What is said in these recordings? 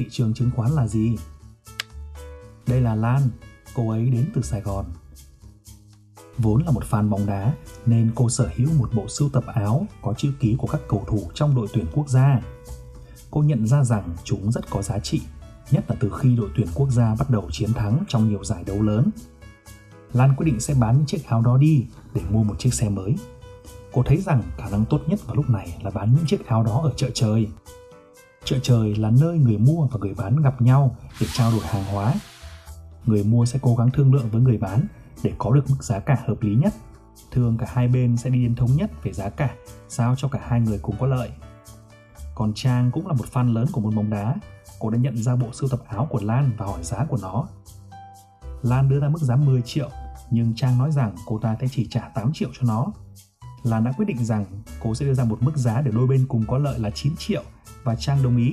Thị trường chứng khoán là gì? Đây là Lan, cô ấy đến từ Sài Gòn. Vốn là một fan bóng đá nên cô sở hữu một bộ sưu tập áo có chữ ký của các cầu thủ trong đội tuyển quốc gia. Cô nhận ra rằng chúng rất có giá trị, nhất là từ khi đội tuyển quốc gia bắt đầu chiến thắng trong nhiều giải đấu lớn. Lan quyết định sẽ bán những chiếc áo đó đi để mua một chiếc xe mới. Cô thấy rằng khả năng tốt nhất vào lúc này là bán những chiếc áo đó ở chợ trời. Chợ trời là nơi người mua và người bán gặp nhau để trao đổi hàng hóa. Người mua sẽ cố gắng thương lượng với người bán để có được mức giá cả hợp lý nhất. Thường cả hai bên sẽ đi đến thống nhất về giá cả, sao cho cả hai người cùng có lợi. Còn Trang cũng là một fan lớn của môn bóng đá. Cô đã nhận ra bộ sưu tập áo của Lan và hỏi giá của nó. Lan đưa ra mức giá 10 triệu, nhưng Trang nói rằng cô ta sẽ chỉ trả 8 triệu cho nó là đã quyết định rằng cô sẽ đưa ra một mức giá để đôi bên cùng có lợi là 9 triệu và Trang đồng ý.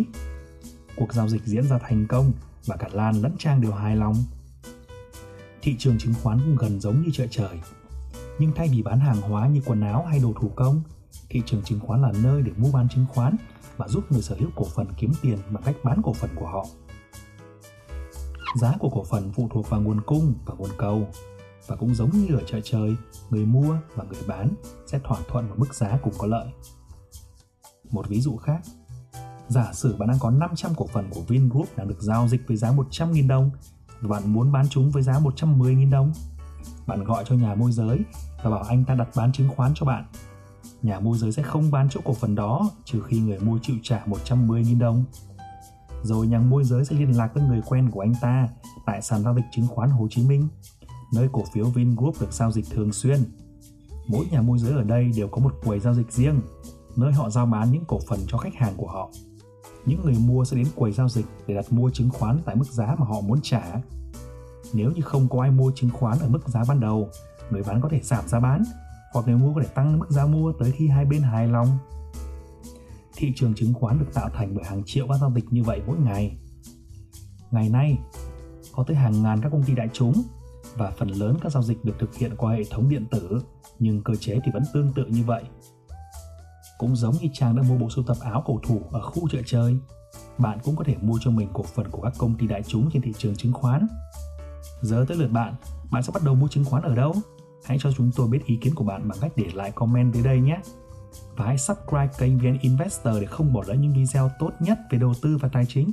Cuộc giao dịch diễn ra thành công và cả Lan lẫn Trang đều hài lòng. Thị trường chứng khoán cũng gần giống như chợ trời. Nhưng thay vì bán hàng hóa như quần áo hay đồ thủ công, thị trường chứng khoán là nơi để mua bán chứng khoán và giúp người sở hữu cổ phần kiếm tiền bằng cách bán cổ phần của họ. Giá của cổ phần phụ thuộc vào nguồn cung và nguồn cầu và cũng giống như ở chợ trời, người mua và người bán sẽ thỏa thuận một mức giá cùng có lợi. Một ví dụ khác, giả sử bạn đang có 500 cổ phần của Vingroup đang được giao dịch với giá 100.000 đồng và bạn muốn bán chúng với giá 110.000 đồng. Bạn gọi cho nhà môi giới và bảo anh ta đặt bán chứng khoán cho bạn. Nhà môi giới sẽ không bán chỗ cổ phần đó trừ khi người mua chịu trả 110.000 đồng. Rồi nhà môi giới sẽ liên lạc với người quen của anh ta tại sàn giao dịch chứng khoán Hồ Chí Minh, nơi cổ phiếu Vingroup được giao dịch thường xuyên. Mỗi nhà môi giới ở đây đều có một quầy giao dịch riêng, nơi họ giao bán những cổ phần cho khách hàng của họ những người mua sẽ đến quầy giao dịch để đặt mua chứng khoán tại mức giá mà họ muốn trả. Nếu như không có ai mua chứng khoán ở mức giá ban đầu, người bán có thể giảm giá bán, hoặc người mua có thể tăng mức giá mua tới khi hai bên hài lòng. Thị trường chứng khoán được tạo thành bởi hàng triệu các giao dịch như vậy mỗi ngày. Ngày nay, có tới hàng ngàn các công ty đại chúng và phần lớn các giao dịch được thực hiện qua hệ thống điện tử, nhưng cơ chế thì vẫn tương tự như vậy cũng giống như chàng đã mua bộ sưu tập áo cầu thủ ở khu chợ chơi, bạn cũng có thể mua cho mình cổ phần của các công ty đại chúng trên thị trường chứng khoán. Giờ tới lượt bạn, bạn sẽ bắt đầu mua chứng khoán ở đâu? Hãy cho chúng tôi biết ý kiến của bạn bằng cách để lại comment dưới đây nhé. Và hãy subscribe kênh VN Investor để không bỏ lỡ những video tốt nhất về đầu tư và tài chính.